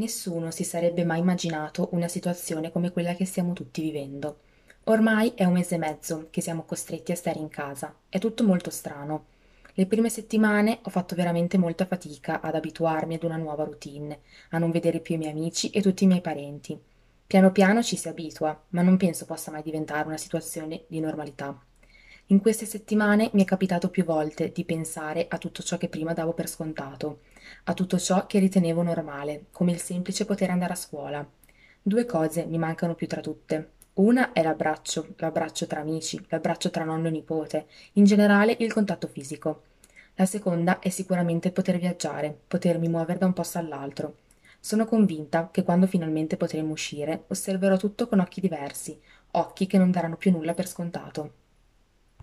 Nessuno si sarebbe mai immaginato una situazione come quella che stiamo tutti vivendo. Ormai è un mese e mezzo che siamo costretti a stare in casa. È tutto molto strano. Le prime settimane ho fatto veramente molta fatica ad abituarmi ad una nuova routine, a non vedere più i miei amici e tutti i miei parenti. Piano piano ci si abitua, ma non penso possa mai diventare una situazione di normalità. In queste settimane mi è capitato più volte di pensare a tutto ciò che prima davo per scontato, a tutto ciò che ritenevo normale, come il semplice poter andare a scuola. Due cose mi mancano più tra tutte. Una è l'abbraccio, l'abbraccio tra amici, l'abbraccio tra nonno e nipote, in generale il contatto fisico. La seconda è sicuramente poter viaggiare, potermi muovere da un posto all'altro. Sono convinta che quando finalmente potremo uscire, osserverò tutto con occhi diversi, occhi che non daranno più nulla per scontato.